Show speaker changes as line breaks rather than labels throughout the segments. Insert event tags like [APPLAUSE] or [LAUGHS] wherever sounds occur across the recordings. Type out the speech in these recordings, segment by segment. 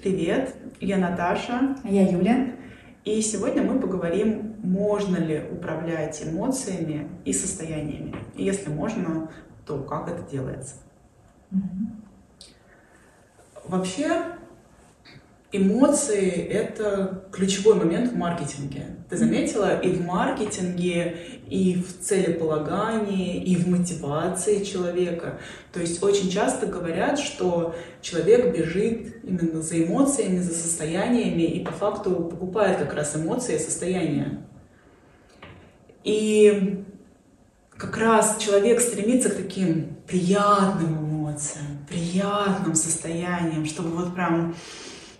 Привет, я Наташа.
А я Юля.
И сегодня мы поговорим, можно ли управлять эмоциями и состояниями. И если можно, то как это делается. Угу. Вообще, Эмоции — это ключевой момент в маркетинге. Ты заметила, и в маркетинге, и в целеполагании, и в мотивации человека. То есть очень часто говорят, что человек бежит именно за эмоциями, за состояниями, и по факту покупает как раз эмоции и состояния. И как раз человек стремится к таким приятным эмоциям, приятным состояниям, чтобы вот прям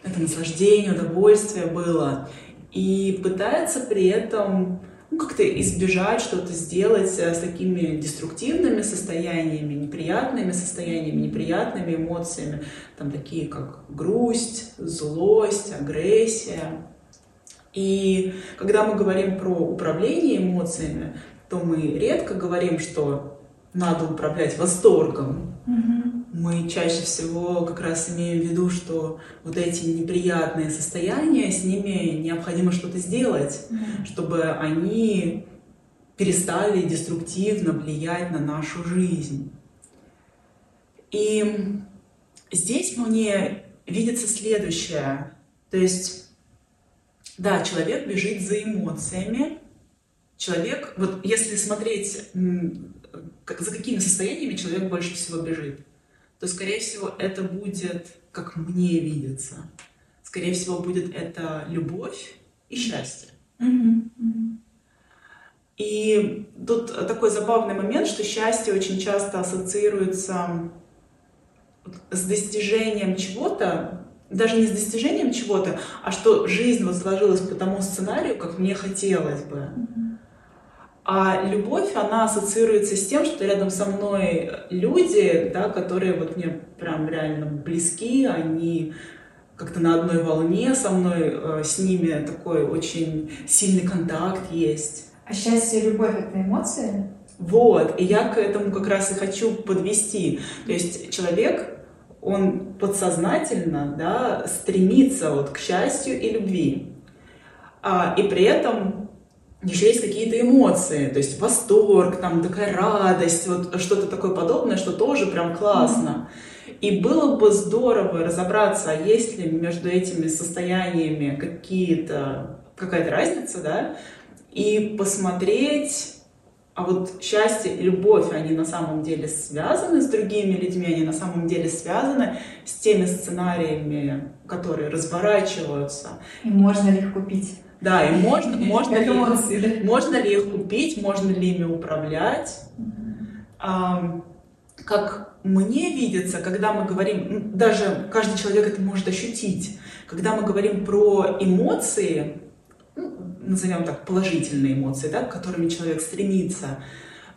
это наслаждение, удовольствие было. И пытается при этом ну, как-то избежать что-то сделать э, с такими деструктивными состояниями, неприятными состояниями, неприятными эмоциями, там такие как грусть, злость, агрессия. И когда мы говорим про управление эмоциями, то мы редко говорим, что надо управлять восторгом. Mm-hmm мы чаще всего как раз имеем в виду, что вот эти неприятные состояния, с ними необходимо что-то сделать, mm-hmm. чтобы они перестали деструктивно влиять на нашу жизнь. И здесь мне видится следующее. То есть, да, человек бежит за эмоциями. Человек, вот если смотреть, за какими состояниями человек больше всего бежит, то, скорее всего, это будет, как мне видится, скорее всего, будет это любовь и счастье. И тут такой забавный момент, что счастье очень часто ассоциируется с достижением чего-то, даже не с достижением чего-то, а что жизнь вот сложилась по тому сценарию, как мне хотелось бы. Mm-hmm. А любовь, она ассоциируется с тем, что рядом со мной люди, да, которые вот мне прям реально близки, они как-то на одной волне со мной, э, с ними такой очень сильный контакт есть.
А счастье и любовь — это эмоции?
Вот, и я к этому как раз и хочу подвести. То есть человек, он подсознательно да, стремится вот к счастью и любви. А, и при этом еще есть какие-то эмоции, то есть восторг, там такая радость, вот что-то такое подобное, что тоже прям классно. И было бы здорово разобраться, а есть ли между этими состояниями какие-то, какая-то разница, да, и посмотреть, а вот счастье и любовь, они на самом деле связаны с другими людьми, они на самом деле связаны с теми сценариями, которые разворачиваются.
И можно ли их купить?
Да, и можно, можно, ли, эмоции, можно ли их купить, можно ли ими управлять. А, как мне видится, когда мы говорим, даже каждый человек это может ощутить, когда мы говорим про эмоции, ну, назовем так, положительные эмоции, да, к которыми человек стремится,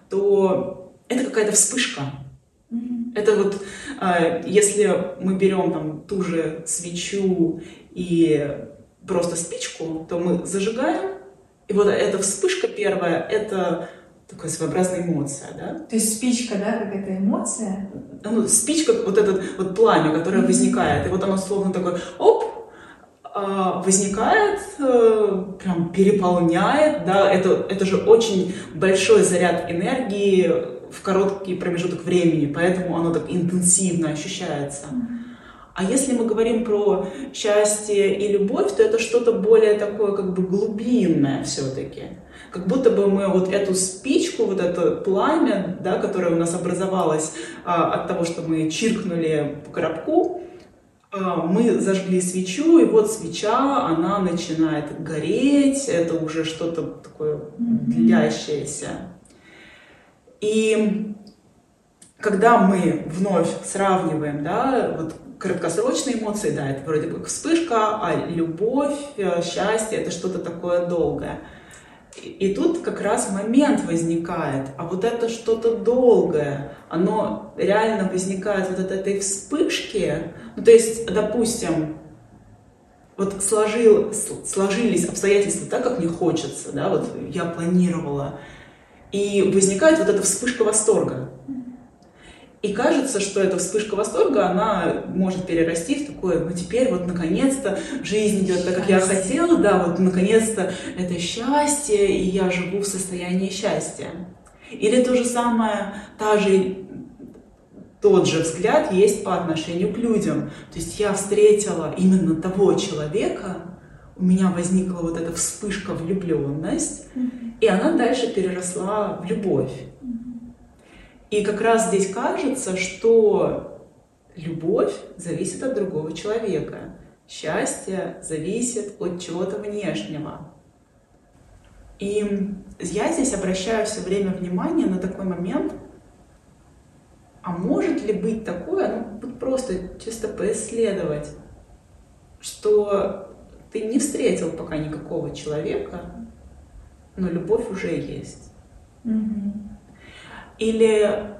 то это какая-то вспышка. Это вот, а, если мы берем там ту же свечу и просто спичку, то мы зажигаем, и вот эта вспышка первая, это такая своеобразная эмоция, да?
То есть спичка, да, как это эмоция?
Ну, спичка, вот это вот пламя, которое mm-hmm. возникает, и вот оно словно такое, оп, а, возникает, э, прям переполняет, да, это, это же очень большой заряд энергии в короткий промежуток времени, поэтому оно так интенсивно ощущается. Mm-hmm. А если мы говорим про счастье и любовь, то это что-то более такое как бы глубинное все-таки. Как будто бы мы вот эту спичку, вот это пламя, да, которое у нас образовалось а, от того, что мы чиркнули по коробку, а, мы зажгли свечу, и вот свеча, она начинает гореть, это уже что-то такое длящееся. И когда мы вновь сравниваем, да, вот краткосрочные эмоции, да, это вроде бы вспышка, а любовь, э, счастье — это что-то такое долгое. И, тут как раз момент возникает, а вот это что-то долгое, оно реально возникает вот от этой вспышки. Ну, то есть, допустим, вот сложил, сложились обстоятельства так, как мне хочется, да, вот я планировала, и возникает вот эта вспышка восторга. И кажется, что эта вспышка восторга, она может перерасти в такое, ну теперь вот наконец-то жизнь идет так, как я хотела, да, вот наконец-то это счастье, и я живу в состоянии счастья. Или то же самое, та же, тот же взгляд есть по отношению к людям. То есть я встретила именно того человека, у меня возникла вот эта вспышка влюбленность, mm-hmm. и она дальше переросла в любовь. И как раз здесь кажется, что любовь зависит от другого человека. Счастье зависит от чего-то внешнего. И я здесь обращаю все время внимание на такой момент, а может ли быть такое, ну просто чисто поисследовать, что ты не встретил пока никакого человека, но любовь уже есть. Mm-hmm. Или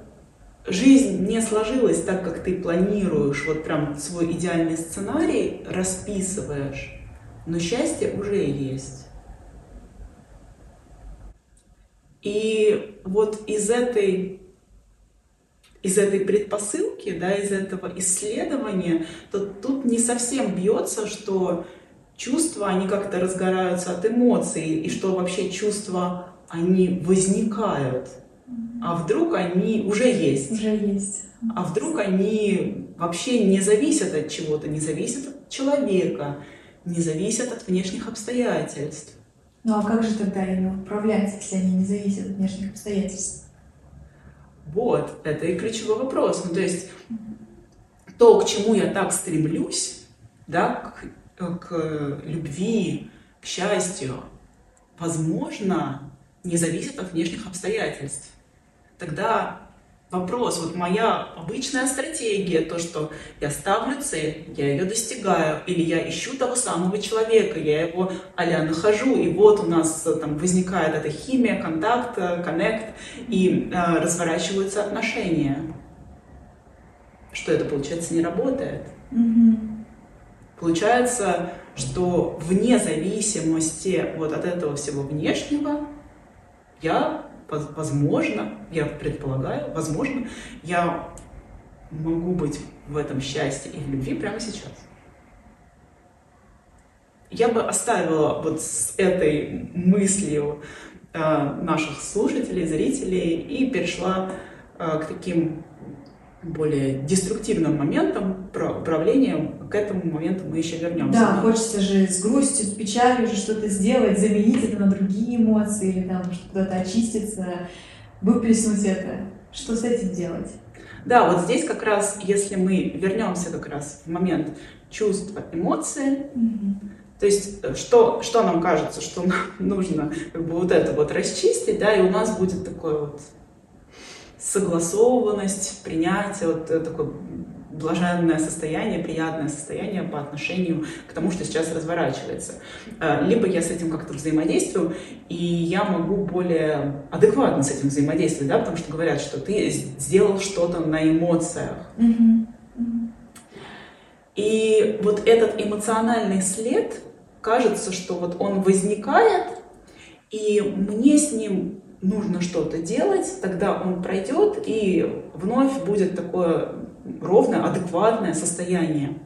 жизнь не сложилась так, как ты планируешь, вот прям свой идеальный сценарий расписываешь, но счастье уже есть. И вот из этой, из этой предпосылки, да, из этого исследования, то тут не совсем бьется, что чувства, они как-то разгораются от эмоций, и что вообще чувства, они возникают – а вдруг они уже есть?
Уже есть.
А вдруг они вообще не зависят от чего-то, не зависят от человека, не зависят от внешних обстоятельств?
Ну а как же тогда ими управлять, если они не зависят от внешних обстоятельств?
Вот, это и ключевой вопрос. Ну, то есть то, к чему я так стремлюсь, да, к, к любви, к счастью, возможно, не зависит от внешних обстоятельств тогда вопрос, вот моя обычная стратегия, то, что я ставлю цель, я ее достигаю, или я ищу того самого человека, я его а нахожу, и вот у нас э, там возникает эта химия, контакт, э, коннект, и э, разворачиваются отношения. Что это, получается, не работает?
Mm-hmm.
Получается, что вне зависимости вот от этого всего внешнего я возможно, я предполагаю, возможно, я могу быть в этом счастье и в любви прямо сейчас. Я бы оставила вот с этой мыслью э, наших слушателей, зрителей и перешла э, к таким более деструктивным моментом управления, к этому моменту мы еще вернемся.
Да, хочется же с грустью, с печалью же что-то сделать, заменить это на другие эмоции или там куда-то очиститься, выплеснуть это. Что с этим делать?
Да, вот здесь как раз, если мы вернемся как раз в момент чувства, эмоции, mm-hmm. то есть э, что, что нам кажется, что нам [LAUGHS] нужно как бы вот это вот расчистить, да, и у нас будет такой вот согласованность, принятие, вот такое блаженное состояние, приятное состояние по отношению к тому, что сейчас разворачивается. Э, либо я с этим как-то взаимодействую, и я могу более адекватно с этим взаимодействовать, да, потому что говорят, что ты сделал что-то на эмоциях. И вот этот эмоциональный след, кажется, что вот он возникает, и мне с ним нужно что-то делать, тогда он пройдет и вновь будет такое ровное, адекватное состояние.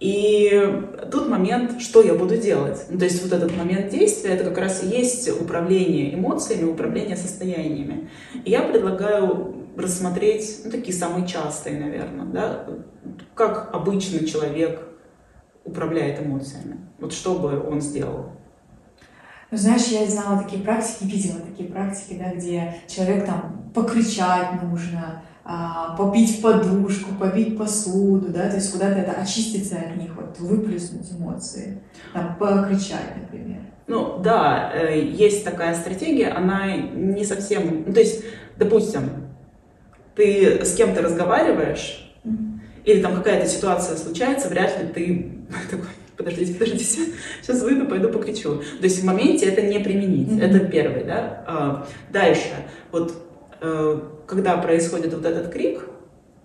И тут момент, что я буду делать. Ну, то есть вот этот момент действия, это как раз и есть управление эмоциями, управление состояниями. И я предлагаю рассмотреть, ну, такие самые частые, наверное, да, как обычный человек управляет эмоциями. Вот что бы он сделал.
Ну, знаешь, я знала такие практики, видела такие практики, да, где человек там покричать нужно, попить в подушку, побить посуду, да, то есть куда-то это очиститься от них, вот выплеснуть эмоции, там, покричать, например.
Ну да, э, есть такая стратегия, она не совсем, ну, то есть, допустим, ты с кем-то разговариваешь, mm-hmm. или там какая-то ситуация случается, вряд ли ты [LAUGHS] такой подождите, подождите, [LAUGHS] сейчас выйду, пойду покричу. То есть в моменте это не применить. Mm-hmm. Это первый, да. А, дальше, вот когда происходит вот этот крик,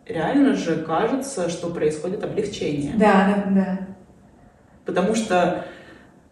реально же кажется, что происходит облегчение.
Да, да, да.
Потому что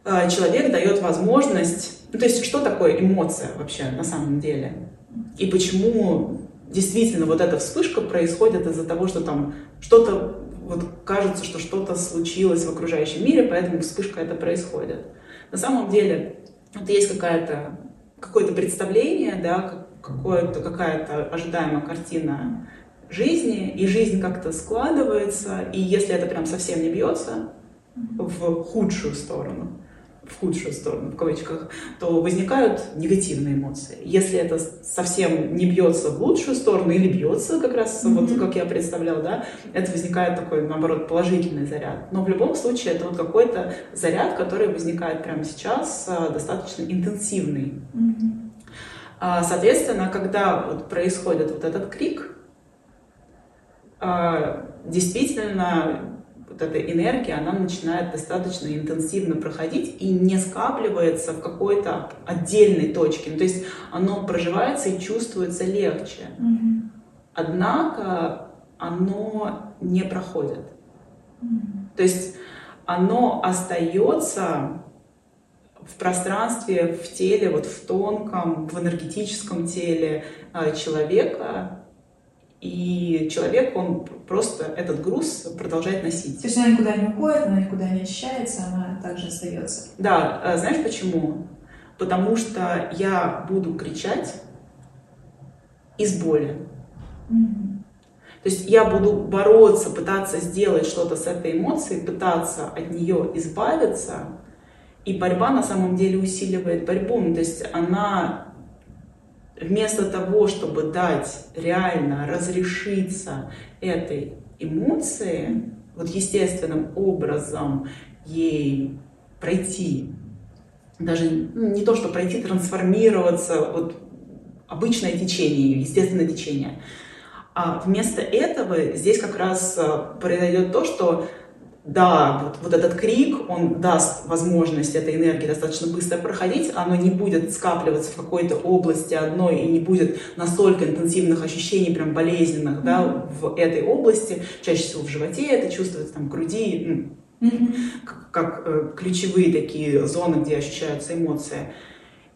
э, человек дает возможность, ну то есть что такое эмоция вообще на самом деле? И почему действительно вот эта вспышка происходит из-за того, что там что-то, вот кажется, что что-то случилось в окружающем мире, поэтому вспышка это происходит. На самом деле, вот есть какая-то, какое-то представление, да, какое-то, какая-то ожидаемая картина жизни, и жизнь как-то складывается, и если это прям совсем не бьется в худшую сторону, в худшую сторону, в кавычках, то возникают негативные эмоции. Если это совсем не бьется в лучшую сторону или бьется как раз, mm-hmm. вот как я представляла, да, это возникает такой, наоборот, положительный заряд. Но в любом случае это вот какой-то заряд, который возникает прямо сейчас, а, достаточно интенсивный. Mm-hmm. Соответственно, когда вот происходит вот этот крик, а, действительно вот эта энергия, она начинает достаточно интенсивно проходить и не скапливается в какой-то отдельной точке. Ну, то есть оно проживается и чувствуется легче. Mm-hmm. Однако оно не проходит. Mm-hmm. То есть оно остается в пространстве, в теле, вот в тонком, в энергетическом теле а, человека, и человек, он просто этот груз продолжает носить.
То есть она никуда не уходит, она никуда не очищается, она также остается.
Да, а знаешь почему? Потому что я буду кричать из боли. Mm-hmm. То есть я буду бороться, пытаться сделать что-то с этой эмоцией, пытаться от нее избавиться, и борьба на самом деле усиливает борьбу. Ну, то есть она вместо того, чтобы дать реально разрешиться этой эмоции, вот естественным образом ей пройти, даже ну, не то, что пройти, трансформироваться, вот обычное течение, естественное течение. А вместо этого здесь как раз э, произойдет то, что да, вот, вот этот крик, он даст возможность этой энергии достаточно быстро проходить, оно не будет скапливаться в какой-то области одной и не будет настолько интенсивных ощущений, прям болезненных, да, в этой области, чаще всего в животе это чувствуется, там, в груди, ну, mm-hmm. как, как э, ключевые такие зоны, где ощущаются эмоции.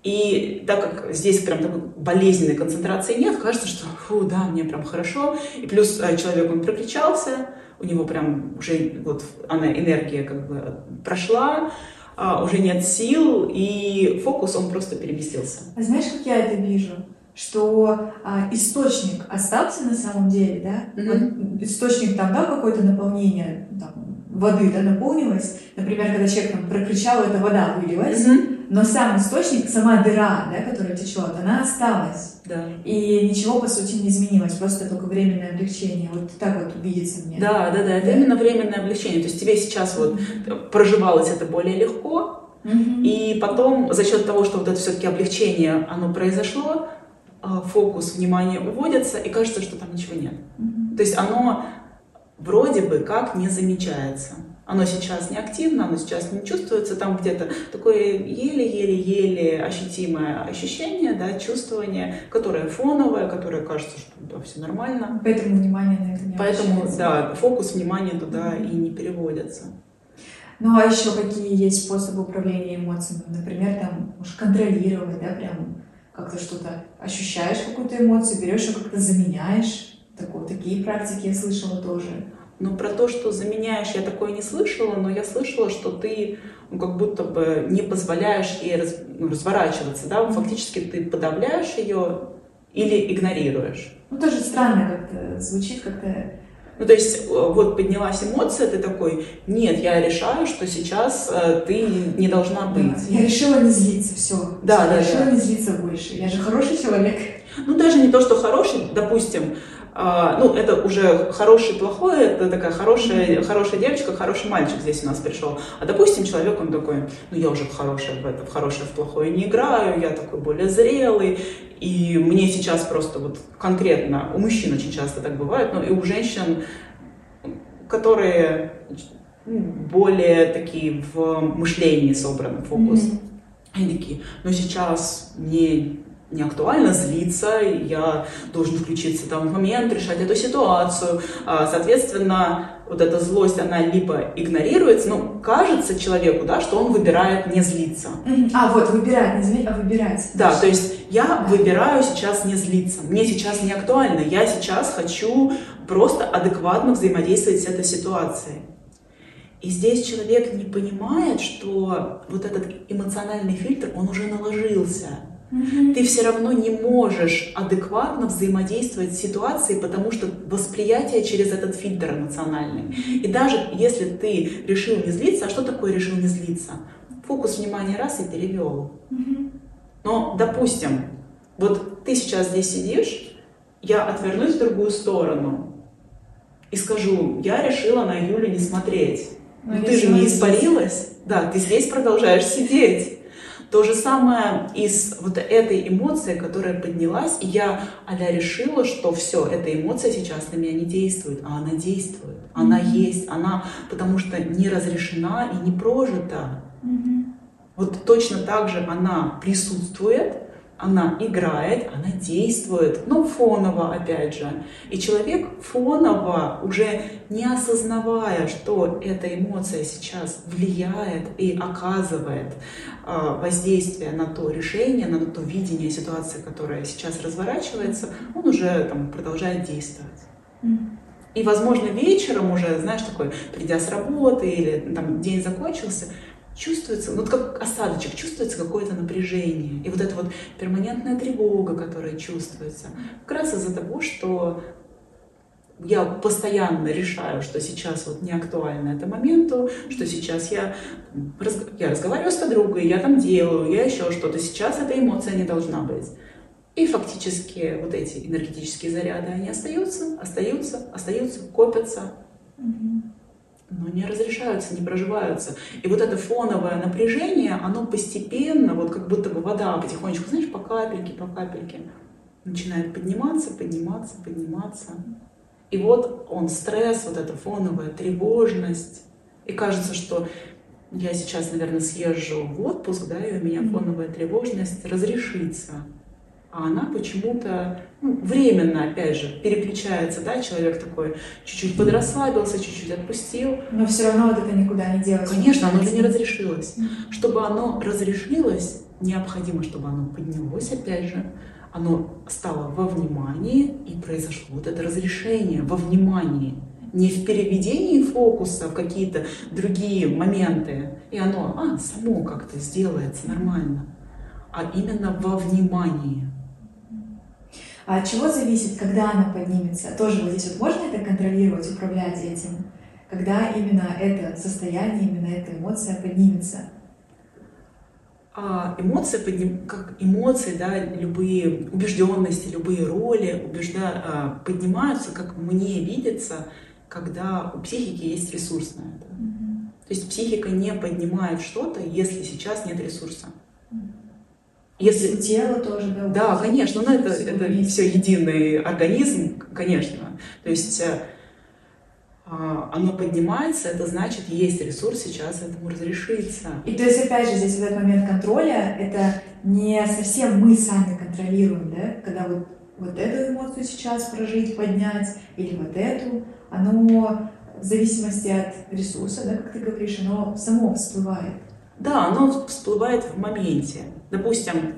И так как здесь прям такой болезненной концентрации нет, кажется, что фу, да, мне прям хорошо. И плюс э, человек, он прокричался, у него прям уже вот она энергия как бы прошла, а, уже нет сил, и фокус он просто переместился.
А знаешь, как я это вижу? Что а, источник остался на самом деле, да? Mm-hmm. Вот источник там, да, какое-то наполнение там, воды, да, наполнилось. Например, когда человек там прокричал, эта вода вылилась. Mm-hmm но сам источник, сама дыра, да, которая течет, она осталась.
Да.
И ничего, по сути, не изменилось, просто только временное облегчение. Вот так вот видится мне.
Да, да, да, это именно временное облегчение. То есть тебе сейчас вот проживалось это более легко, mm-hmm. и потом за счет того, что вот это все-таки облегчение, оно произошло, а, фокус внимания уводится, и кажется, что там ничего нет. Mm-hmm. То есть оно вроде бы как не замечается. Оно сейчас не активно, оно сейчас не чувствуется, там где-то такое еле-еле-еле ощутимое ощущение, да, чувствование, которое фоновое, которое кажется, что да, все нормально.
Поэтому внимание на это не
Поэтому, да, фокус внимания туда mm-hmm. и не переводится.
Ну а еще какие есть способы управления эмоциями? Например, там, можешь контролировать, да, прям как-то что-то ощущаешь какую-то эмоцию, берешь ее как-то заменяешь. Такое, такие практики я слышала тоже.
Но про то, что заменяешь, я такое не слышала, но я слышала, что ты ну, как будто бы не позволяешь ей раз, ну, разворачиваться, да, фактически ты подавляешь ее или игнорируешь.
Ну, тоже странно как-то звучит, как-то...
Ну, то есть, э, вот поднялась эмоция, ты такой, нет, я решаю, что сейчас э, ты не должна быть. Да,
я решила не злиться, все.
Да,
все,
да,
я решила
да.
не злиться больше. Я же хороший человек.
Ну, даже не то, что хороший, допустим, а, ну, это уже хороший, плохой, это такая хорошая, хорошая девочка, хороший мальчик здесь у нас пришел. А, допустим, человек, он такой, ну, я уже в хорошее, в это, в хорошее, в плохое не играю, я такой более зрелый, и мне сейчас просто вот конкретно, у мужчин очень часто так бывает, но и у женщин, которые более такие в мышлении собраны, фокус. Mm-hmm. Они такие, ну сейчас мне не актуально злиться, я должен включиться там в момент, решать эту ситуацию. А, соответственно, вот эта злость, она либо игнорируется, ну, кажется человеку, да, что он выбирает не злиться.
А, вот, выбирает, не злить, а выбирать.
Да, то есть я выбираю сейчас не злиться, мне сейчас не актуально, я сейчас хочу просто адекватно взаимодействовать с этой ситуацией. И здесь человек не понимает, что вот этот эмоциональный фильтр, он уже наложился. Ты все равно не можешь адекватно взаимодействовать с ситуацией, потому что восприятие через этот фильтр эмоциональный. И даже если ты решил не злиться, а что такое решил не злиться? Фокус внимания раз и перевел. Но, допустим, вот ты сейчас здесь сидишь, я отвернусь в другую сторону и скажу, я решила на Юлю не смотреть. Но, Но ты же не испарилась. Да, ты здесь продолжаешь сидеть. То же самое и с вот этой эмоцией, которая поднялась, и я аля решила, что все, эта эмоция сейчас на меня не действует, а она действует, она mm-hmm. есть, она потому что не разрешена и не прожита. Mm-hmm. Вот точно так же она присутствует, она играет, она действует, но фоново опять же. И человек фоново, уже не осознавая, что эта эмоция сейчас влияет и оказывает э, воздействие на то решение, на то видение ситуации, которая сейчас разворачивается, он уже там, продолжает действовать. И, возможно, вечером уже, знаешь, такой, придя с работы или там день закончился, чувствуется, ну, вот как осадочек, чувствуется какое-то напряжение. И вот эта вот перманентная тревога, которая чувствуется, как раз из-за того, что я постоянно решаю, что сейчас вот не актуально это моменту, что сейчас я, я разговариваю с подругой, я там делаю, я еще что-то. Сейчас эта эмоция не должна быть. И фактически вот эти энергетические заряды, они остаются, остаются, остаются, копятся. Mm-hmm но не разрешаются, не проживаются. И вот это фоновое напряжение, оно постепенно, вот как будто бы вода потихонечку, знаешь, по капельке, по капельке, начинает подниматься, подниматься, подниматься. И вот он стресс, вот эта фоновая тревожность. И кажется, что я сейчас, наверное, съезжу в отпуск, да, и у меня фоновая тревожность разрешится а она почему-то ну, временно, опять же, переключается, да, человек такой чуть-чуть подрасслабился, чуть-чуть отпустил.
Но все равно вот это никуда не делается.
Конечно, оно же не разрешилось. Чтобы оно разрешилось, необходимо, чтобы оно поднялось, опять же, оно стало во внимании, и произошло вот это разрешение во внимании. Не в переведении фокуса в какие-то другие моменты, и оно а, само как-то сделается нормально, а именно во внимании.
А от чего зависит, когда она поднимется? Тоже вот здесь вот можно это контролировать, управлять этим? Когда именно это состояние, именно эта эмоция поднимется?
А эмоции, подним, как эмоции, да, любые убежденности, любые роли убежда, а, поднимаются, как мне видится, когда у психики есть ресурс на это. Mm-hmm. То есть психика не поднимает что-то, если сейчас нет ресурса. Mm-hmm.
Если тело тоже, да?
Да, конечно, но это, это все единый организм, конечно. То есть э, а, оно поднимается, это значит, есть ресурс сейчас этому разрешиться.
И то есть, опять же, здесь вот этот момент контроля, это не совсем мы сами контролируем, да, когда вот, вот эту эмоцию сейчас прожить, поднять, или вот эту, оно в зависимости от ресурса, да, как ты говоришь, оно само всплывает.
Да, оно всплывает в моменте. Допустим,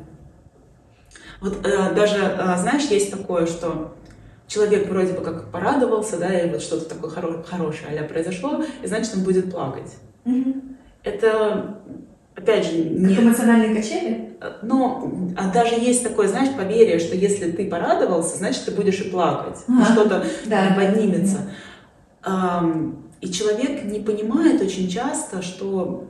вот э, даже, э, знаешь, есть такое, что человек вроде бы как порадовался, да, и вот что-то такое хоро- хорошее а произошло, и значит, он будет плакать. Mm-hmm. Это, опять же,
не... Как эмоциональные качели?
Но а даже есть такое, знаешь, поверье, что если ты порадовался, значит, ты будешь и плакать, а, что-то да, поднимется. Да. И человек не понимает очень часто, что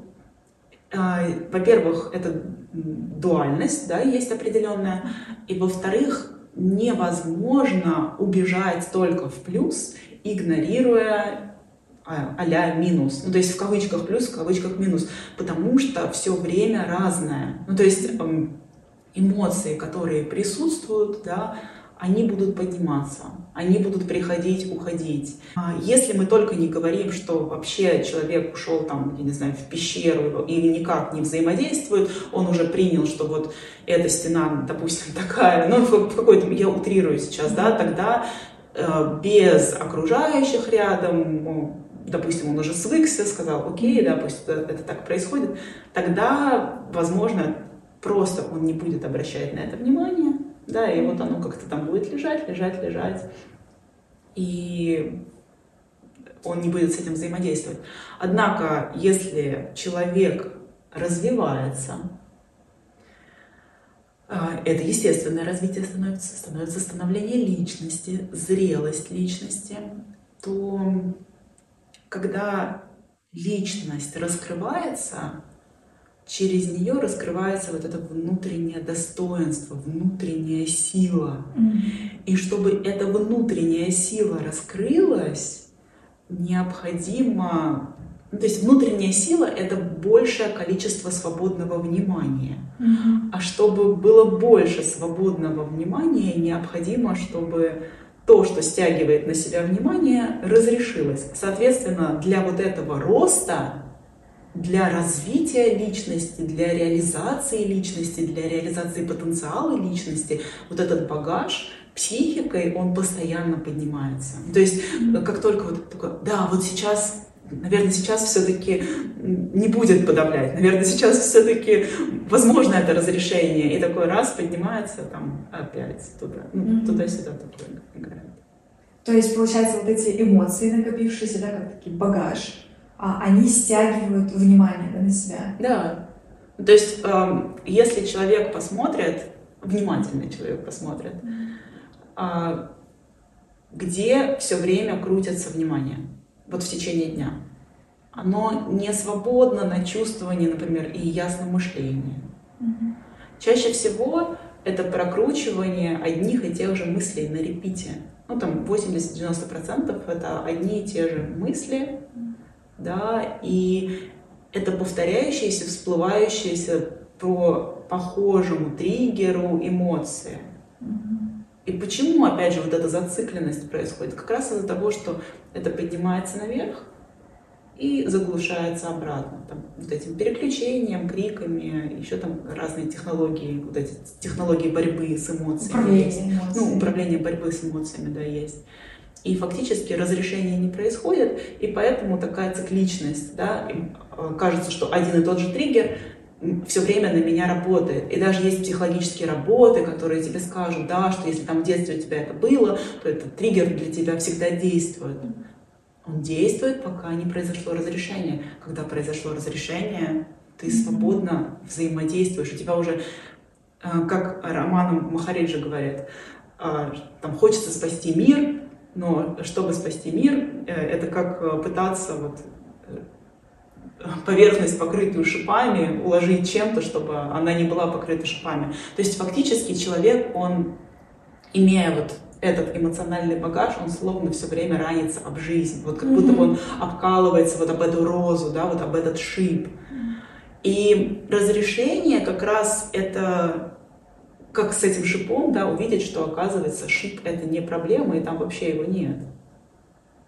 во-первых, это дуальность, да, есть определенная, и во-вторых, невозможно убежать только в плюс, игнорируя а минус. Ну, то есть в кавычках плюс, в кавычках минус, потому что все время разное. Ну, то есть эмоции, которые присутствуют, да, они будут подниматься, они будут приходить, уходить. А если мы только не говорим, что вообще человек ушел там, я не знаю, в пещеру или никак не взаимодействует, он уже принял, что вот эта стена, допустим, [LAUGHS] такая, ну, в какой-то, я утрирую сейчас, да, тогда э, без окружающих рядом, допустим, он уже свыкся, сказал, окей, да, пусть это, это так происходит, тогда, возможно, просто он не будет обращать на это внимание, да, и вот оно как-то там будет лежать, лежать, лежать, и он не будет с этим взаимодействовать. Однако, если человек развивается, а, это естественное развитие становится, становится становление личности, зрелость личности, то когда личность раскрывается, через нее раскрывается вот это внутреннее достоинство, внутренняя сила. Mm-hmm. И чтобы эта внутренняя сила раскрылась, необходимо ну, то есть внутренняя сила — это большее количество свободного внимания. Mm-hmm. А чтобы было больше свободного внимания, необходимо, чтобы то, что стягивает на себя внимание, разрешилось. Соответственно, для вот этого роста, для развития личности, для реализации личности, для реализации потенциала личности, вот этот багаж психикой, он постоянно поднимается. То есть, как только вот такой, да, вот сейчас наверное, сейчас все-таки не будет подавлять. Наверное, сейчас все-таки возможно это разрешение. И такой раз поднимается там опять туда, ну, mm-hmm. туда-сюда такое играет.
То есть, получается, вот эти эмоции накопившиеся, да, как такие багаж, они стягивают внимание да, на себя.
Да. То есть, э, если человек посмотрит, внимательный человек посмотрит, э, где все время крутится внимание вот в течение дня. Оно не свободно на чувствование, например, и ясном мышлении. Угу. Чаще всего это прокручивание одних и тех же мыслей на репите. Ну, там 80-90% это одни и те же мысли, да, и это повторяющиеся, всплывающиеся по похожему триггеру эмоции. И почему, опять же, вот эта зацикленность происходит? Как раз из-за того, что это поднимается наверх и заглушается обратно. Там, вот этим переключением, криками, еще там разные технологии, вот эти технологии борьбы с эмоциями.
Управление
эмоциями. Ну, управление борьбы с эмоциями, да, есть. И фактически разрешение не происходит, и поэтому такая цикличность, да, э, кажется, что один и тот же триггер все время на меня работает. И даже есть психологические работы, которые тебе скажут, да, что если там в детстве у тебя это было, то этот триггер для тебя всегда действует. Он действует, пока не произошло разрешение. Когда произошло разрешение, ты свободно взаимодействуешь. У тебя уже, э, как Романом Махариджи говорит, э, там хочется спасти мир, но чтобы спасти мир, э, это как пытаться вот поверхность, покрытую шипами, уложить чем-то, чтобы она не была покрыта шипами. То есть фактически человек, он, имея вот этот эмоциональный багаж, он словно все время ранится об жизнь, вот как будто бы он обкалывается вот об эту розу, да, вот об этот шип. И разрешение как раз это как с этим шипом, да, увидеть, что оказывается шип это не проблема, и там вообще его нет.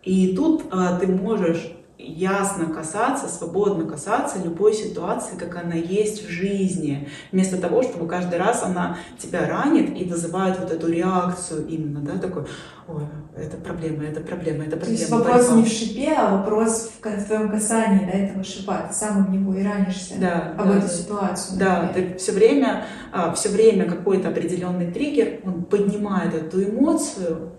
И тут а, ты можешь ясно касаться, свободно касаться любой ситуации, как она есть в жизни, вместо того, чтобы каждый раз она тебя ранит и вызывает вот эту реакцию именно, да, такой, ой, это проблема, это проблема, это проблема. То
есть вопрос борьба. не в шипе, а вопрос в, твоем касании, да, этого шипа, ты сам в него и ранишься
да,
об
да,
эту ситуацию.
Да, например. ты все время, а, все время какой-то определенный триггер, он поднимает эту эмоцию,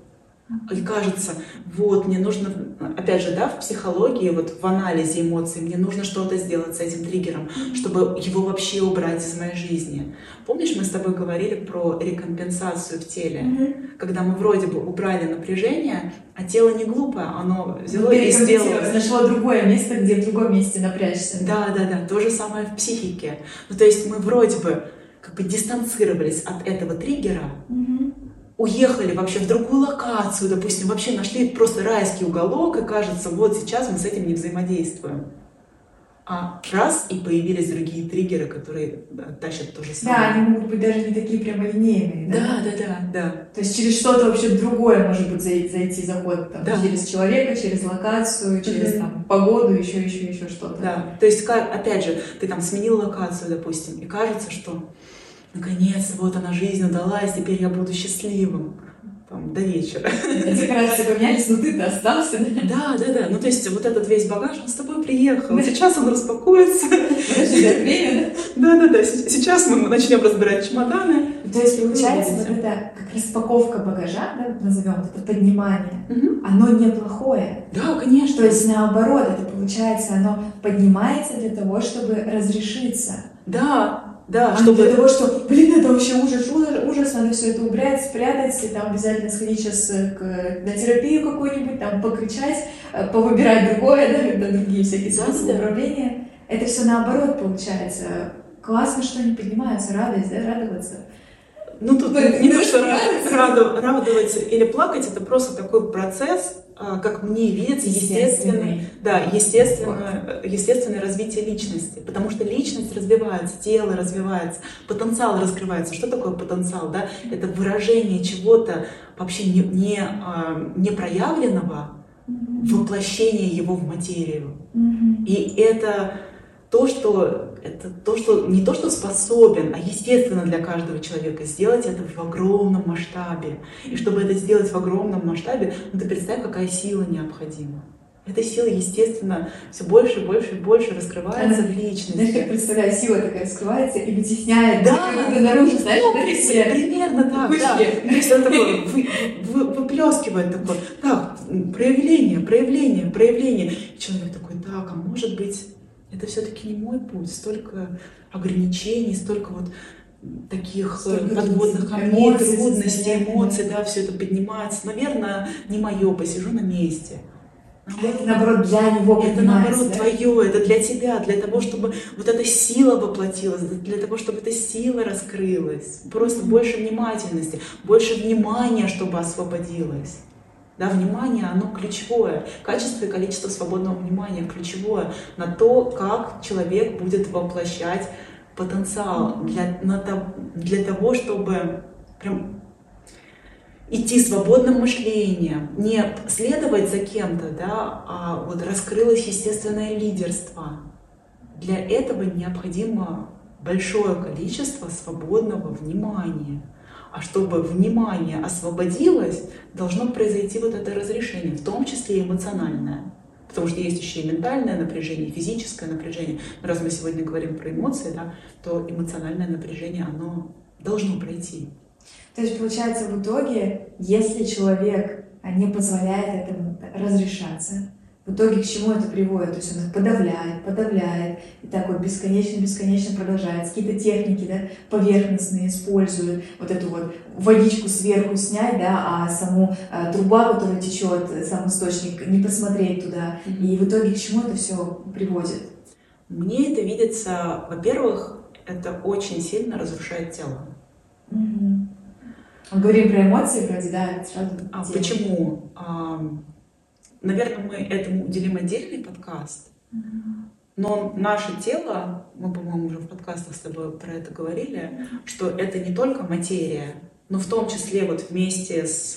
и кажется, вот, мне нужно, опять же, да, в психологии, вот в анализе эмоций, мне нужно что-то сделать с этим триггером, чтобы его вообще убрать из моей жизни. Помнишь, мы с тобой говорили про рекомпенсацию в теле? Mm-hmm. Когда мы вроде бы убрали напряжение, а тело не глупое, оно взяло и сделало.
Нашло другое место, где в другом месте напрячься.
Да, да, да, то же самое в психике. Ну, то есть мы вроде бы как бы дистанцировались от этого триггера, mm-hmm уехали вообще в другую локацию, допустим, вообще нашли просто райский уголок, и кажется, вот сейчас мы с этим не взаимодействуем. А раз, и появились другие триггеры, которые тащат то же самое.
Да, они могут быть даже не такие прямолинейные.
Да, да, да, да. да.
То есть через что-то вообще другое может быть зайти заход. Там,
да.
Через человека, через локацию, через там, погоду, еще, еще, еще что-то.
Да, то есть, опять же, ты там сменил локацию, допустим, и кажется, что наконец, вот она жизнь удалась, теперь я буду счастливым. там, до вечера.
Декорации поменялись, но ты-то остался, да?
Да, да, да. Ну, то есть вот этот весь багаж, он с тобой приехал. Сейчас он распакуется.
время,
да? Да, да, да. Сейчас мы начнем разбирать чемоданы.
То есть, получается, вот это как распаковка багажа, да, назовем, это поднимание, угу. оно неплохое.
Да, конечно.
То есть, наоборот, это получается, оно поднимается для того, чтобы разрешиться.
Да, да,
чтобы... для того, что, блин, это вообще ужас, ужас, ужас, надо все это убрать, спрятать, и там обязательно сходить сейчас э, к, на терапию какую-нибудь, там покричать, э, повыбирать другое, да, другие всякие способы да, управления. Это все наоборот получается. Классно, что они поднимаются, радость, да, радоваться.
Ну, тут не то, что [LAUGHS] радоваться или плакать, это просто такой процесс, как мне видится, естественный, да, естественное, естественное развитие личности. Потому что личность развивается, тело развивается, потенциал раскрывается. Что такое потенциал? Да? Это выражение чего-то вообще не, не, а, не проявленного, воплощение его в материю. И это то, что это то, что не то, что способен, а естественно для каждого человека сделать это в огромном масштабе. И чтобы это сделать в огромном масштабе, ну ты представь, какая сила необходима. Эта сила, естественно, все больше и больше и больше раскрывается Она, в личности.
Знаешь, как представляю, сила такая раскрывается и вытесняет.
Да,
да, наружу, знаешь,
ну, при, все. примерно так, да. То есть он такой вы, вы, выплескивает такое, так, проявление, проявление, проявление. И человек такой, так, а может быть, это все-таки не мой путь, столько ограничений, столько вот таких столько подводных камней, трудностей, эмоций, да, все это поднимается. Наверное, не мое, посижу на месте.
Это наоборот для него
Это наоборот да? твое, это для тебя, для того, чтобы вот эта сила воплотилась, для того, чтобы эта сила раскрылась. Просто больше внимательности, больше внимания, чтобы освободилось. Да, внимание, оно ключевое. Качество и количество свободного внимания ключевое на то, как человек будет воплощать потенциал для, на, для того, чтобы прям идти свободным мышлением, не следовать за кем-то, да, а вот раскрылось естественное лидерство. Для этого необходимо большое количество свободного внимания. А чтобы внимание освободилось, должно произойти вот это разрешение, в том числе эмоциональное. Потому что есть еще и ментальное напряжение, физическое напряжение. Раз мы сегодня говорим про эмоции, да, то эмоциональное напряжение, оно должно пройти.
То есть, получается, в итоге, если человек не позволяет этому разрешаться, в итоге к чему это приводит? То есть он их подавляет, подавляет, и так вот бесконечно-бесконечно продолжает. Какие-то техники да, поверхностные используют, вот эту вот водичку сверху снять, да, а саму а, труба, которая течет, сам источник, не посмотреть туда. И в итоге к чему это все приводит?
Мне это видится, во-первых, это очень сильно разрушает тело.
Угу. Говорим про эмоции вроде, да, сразу.
А почему? Наверное, мы этому уделим отдельный подкаст. Но наше тело, мы, по-моему, уже в подкастах с тобой про это говорили, что это не только материя, но в том числе вот вместе с,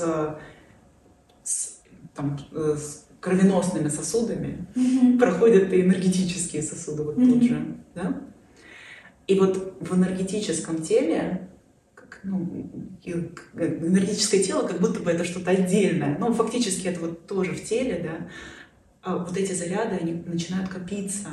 с, там, с кровеносными сосудами mm-hmm. проходят и энергетические сосуды вот mm-hmm. тут же, да? И вот в энергетическом теле ну, энергетическое тело, как будто бы это что-то отдельное. Но фактически это вот тоже в теле, да. А вот эти заряды, они начинают копиться.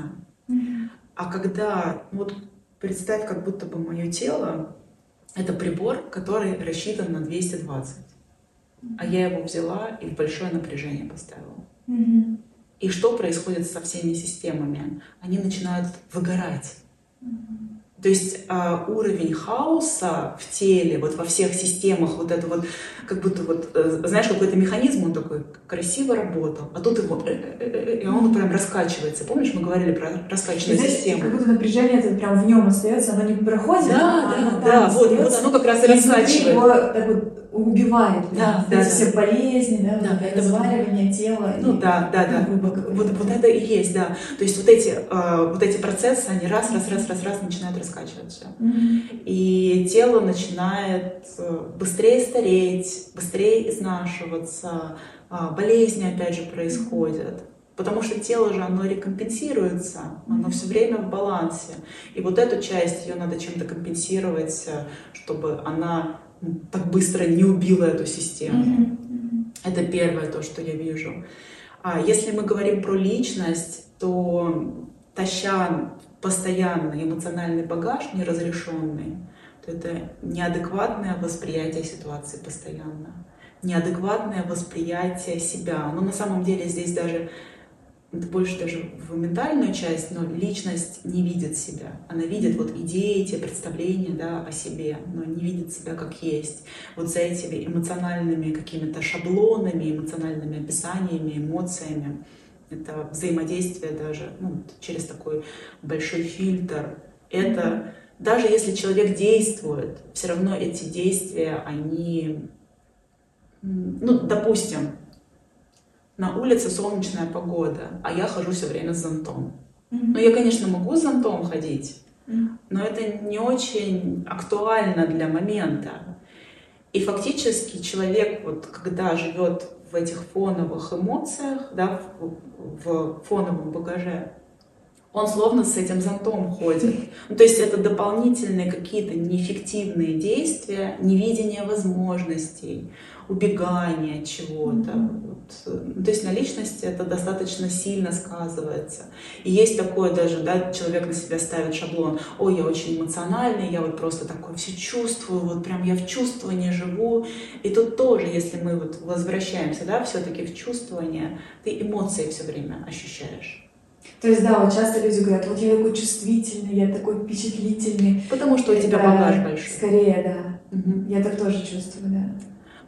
Mm-hmm. А когда, ну вот представь, как будто бы мое тело — это прибор, который рассчитан на 220. Mm-hmm. А я его взяла и в большое напряжение поставила. Mm-hmm. И что происходит со всеми системами? Они начинают выгорать. Mm-hmm. То есть э, уровень хаоса в теле, вот во всех системах, вот это вот, как будто вот, э, знаешь, какой-то механизм, он такой красиво работал, а тут его, э, э, и он прям раскачивается. Помнишь, мы говорили про раскачанную Знаешь, систему?
Как будто напряжение это прям в нем остается, оно не проходит.
Да, да, да, вот, вот оно как раз и раскачивает.
его так вот убивает. Да, да, да. все болезни, да, да вот разваливание тела.
Ну и, да, да, да. Вот, вот, вот это и есть, да. То есть вот эти, э, вот эти процессы, они раз, раз, раз, раз, раз начинают раскачиваться. Mm-hmm. И тело начинает быстрее стареть, быстрее изнашиваться, э, болезни опять же происходят. Потому что тело же, оно рекомпенсируется, оно все время в балансе. И вот эту часть, ее надо чем-то компенсировать, э, чтобы она так быстро не убила эту систему.
Мгм.
Это первое то, что я вижу. А если мы говорим про личность, то таща постоянно эмоциональный багаж неразрешенный, то это неадекватное восприятие ситуации постоянно, неадекватное восприятие себя. Но на самом деле здесь даже это больше даже в ментальную часть, но личность не видит себя. Она видит вот идеи, те представления да, о себе, но не видит себя как есть. Вот за этими эмоциональными какими-то шаблонами, эмоциональными описаниями, эмоциями, это взаимодействие даже ну, через такой большой фильтр. Это даже если человек действует, все равно эти действия, они, ну, допустим, на улице солнечная погода, а я хожу все время с зонтом.
Мгм.
Ну, я, конечно, могу с зонтом ходить, но это не очень актуально для момента. И фактически человек, вот, когда живет в этих фоновых эмоциях, да, в, в фоновом багаже, он словно с этим зонтом ходит. Ну, то есть это дополнительные какие-то неэффективные действия, невидение возможностей, убегание от чего-то. Вот. Ну, То есть на личности это достаточно сильно сказывается. И есть такое даже, да, человек на себя ставит шаблон, ой, я очень эмоциональный, я вот просто такое все чувствую, вот прям я в чувствовании живу. И тут тоже, если мы вот возвращаемся, да, все-таки в чувствование, ты эмоции все время ощущаешь.
То есть, да, вот часто люди говорят, вот я такой чувствительный, я такой впечатлительный.
Потому что у тебя
Это
багаж большой.
Скорее, да.
Мгм.
Я так тоже чувствую, да.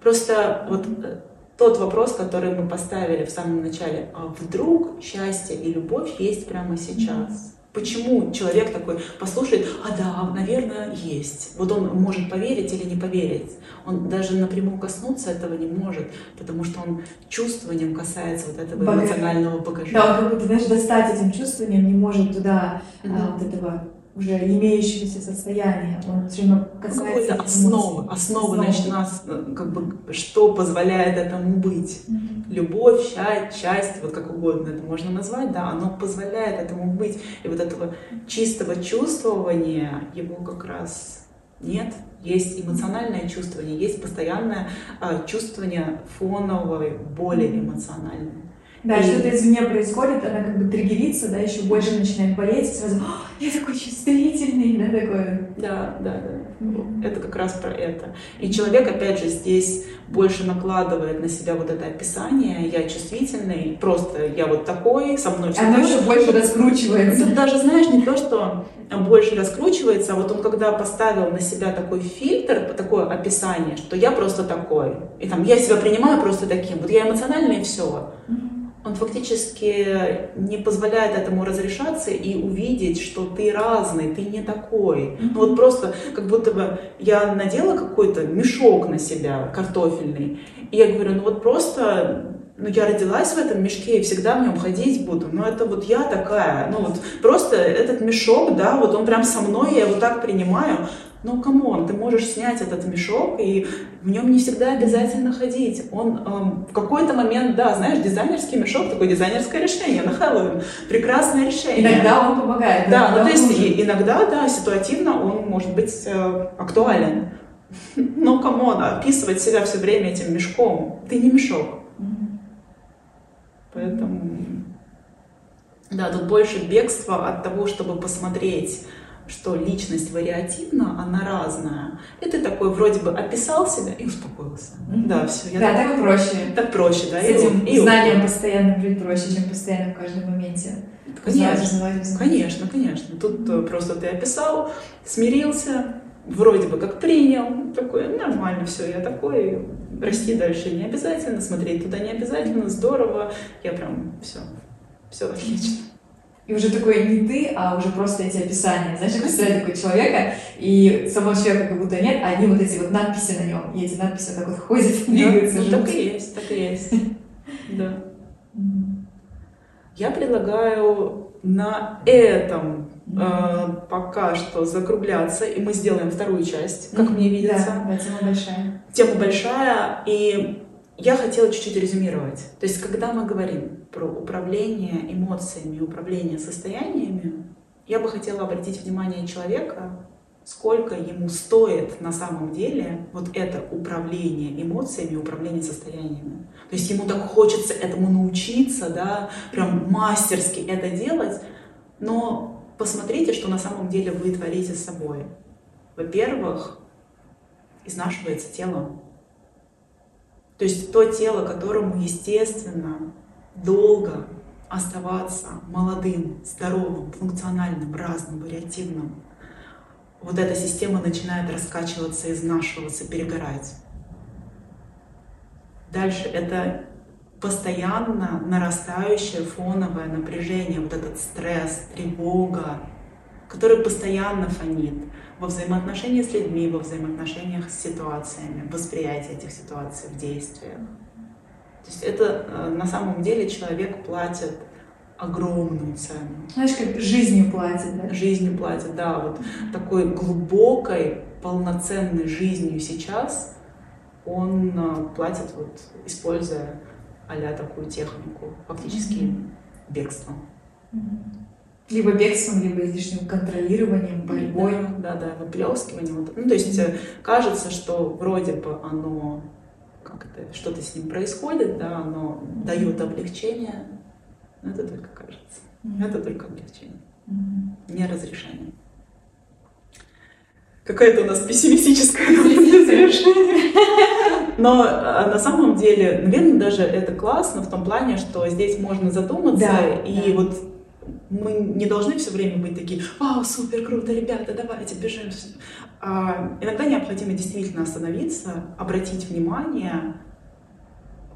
Просто вот э, тот вопрос, который мы поставили в самом начале, а вдруг счастье и любовь есть прямо сейчас? Почему человек такой послушает, а да, наверное, есть. Вот он может поверить или не поверить. Он даже напрямую коснуться этого не может, потому что он чувствованием касается вот этого
Багажа.
эмоционального багажа.
Да, он как будто, знаешь, достать этим чувствованием не может туда
Мгм.
а, вот этого уже имеющегося состояния. Он все равно касается
какой-то основы, основы, значит, нас, э, как бы, что позволяет этому быть.
Мгм.
любовь, счастье, счастье, вот как угодно это можно назвать, да, оно позволяет этому быть. И вот этого чистого чувствования, его как раз нет. Есть эмоциональное чувствование, есть постоянное а, чувствование фоновой боли эмоциональной.
Да,
И-
что-то извне происходит, она как бы триггерится, да, еще больше начинает болеть, и сразу, «А, я такой чувствительный, да, такой.
Да, да, да.
Мгм.
Это как раз про это. И человек, опять же, здесь больше накладывает на себя вот это описание. Я чувствительный, просто я вот такой, со мной все
Оно еще больше раскручивается.
Тут даже, знаешь, не то, что больше раскручивается, а вот он когда поставил на себя такой фильтр, такое описание, что я просто такой, и там я себя принимаю просто таким, вот я эмоциональный и все.
Мгм.
Он фактически не позволяет этому разрешаться и увидеть, что ты разный, ты не такой. Ну вот просто как будто бы я надела какой-то мешок на себя картофельный, и я говорю, ну вот просто ну, я родилась в этом мешке и всегда в нем ходить буду. Но это вот я такая. Ну, вот просто этот мешок, да, вот он прям со мной, я его так принимаю. Ну, come on, ты можешь снять этот мешок, и в нем не всегда обязательно ходить. Он эм, в какой-то момент, да, знаешь, дизайнерский мешок, такое дизайнерское решение на Хэллоуин. Прекрасное решение.
Иногда он помогает.
Да, ну то есть
хуже.
и- иногда, да, ситуативно он может быть э, актуален. [LAUGHS] Но, come on, описывать себя все время этим мешком, ты не мешок. Поэтому, да, тут больше бегства от того, чтобы посмотреть, что личность вариативна, она разная. И ты такой вроде бы описал себя и успокоился.
Мгм.
Да, все, я
Да,
так,
так и проще.
так проще, да.
С
и-
этим
и-
знанием постоянно жить проще, чем постоянно в каждом моменте.
Конечно. Конечно, конечно. Тут э, просто ты описал, смирился, вроде бы как принял, такой, нормально, все, я такой, расти дальше не обязательно, смотреть туда не обязательно, здорово, я прям все, все отлично.
И уже такой не ты, а уже просто эти описания. Знаешь, как представляю такой человека, и самого человека как будто нет, а одни вот эти вот надписи на нем. И эти надписи вот так вот ходят, двигаются,
Ну, так и есть, так и есть. [LAUGHS] Да. Я предлагаю на этом э, пока что закругляться, и мы сделаем вторую часть, как мне видится.
Да, да, тема большая.
Тема большая, и я хотела чуть-чуть резюмировать. То есть, когда мы говорим про управление эмоциями, управление состояниями, я бы хотела обратить внимание человека сколько ему стоит на самом деле вот это управление эмоциями, управление состояниями. То есть ему так хочется этому научиться, да, прям мастерски это делать, но посмотрите, что на самом деле вы творите с собой. Во-первых, изнашивается тело. То есть то тело, которому, естественно, долго оставаться молодым, здоровым, функциональным, разным, вариативным, вот эта система начинает раскачиваться, изнашиваться, перегорать. Дальше это постоянно нарастающее фоновое напряжение, вот этот стресс, тревога, который постоянно фонит во взаимоотношениях с людьми, во взаимоотношениях с ситуациями, восприятие этих ситуаций в действиях. То есть это э, на самом деле человек платит огромную цену.
Знаешь, как жизнью платит, да?
Жизнью платит, да. Вот такой глубокой, полноценной жизнью сейчас он э, платит, вот, используя а такую технику, фактически mm-hmm. бегством.
Mm-hmm. Либо бегством, либо излишним контролированием, борьбой.
Да, да, да выплескиванием. Ну, то есть mm-hmm. кажется, что вроде бы оно как это, что-то с ним происходит, да, оно mm-hmm. дает облегчение, но это только кажется. Mm-hmm. Это только облегчение, mm-hmm. не разрешение. Какая-то у нас пессимистическая завершение. Но а, на самом деле, наверное, даже это классно в том плане, что здесь можно задуматься да, и да. вот мы не должны все время быть такие, вау, супер, круто, ребята, давайте бежим. А иногда необходимо действительно остановиться, обратить внимание,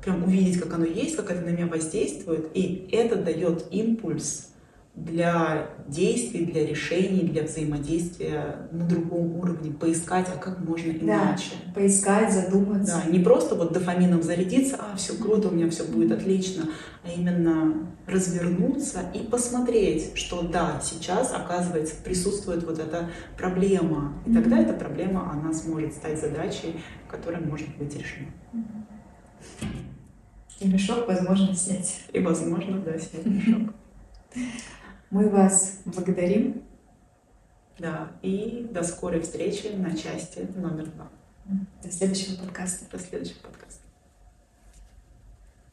прям увидеть, как оно есть, как это на меня воздействует, и это дает импульс для действий, для решений, для взаимодействия на другом уровне, поискать, а как можно иначе.
Да, поискать, задуматься.
Да, не просто вот дофамином зарядиться, а все круто, у меня все будет отлично, а именно развернуться и посмотреть, что да, сейчас, оказывается, присутствует вот эта проблема. И тогда эта проблема, она сможет стать задачей, которая может быть решена.
И мешок возможно снять.
И возможно, да, снять мешок. [LAUGHS]
Мы вас благодарим.
Да, и до скорой встречи на части номер два.
До следующего подкаста.
До следующего подкаста.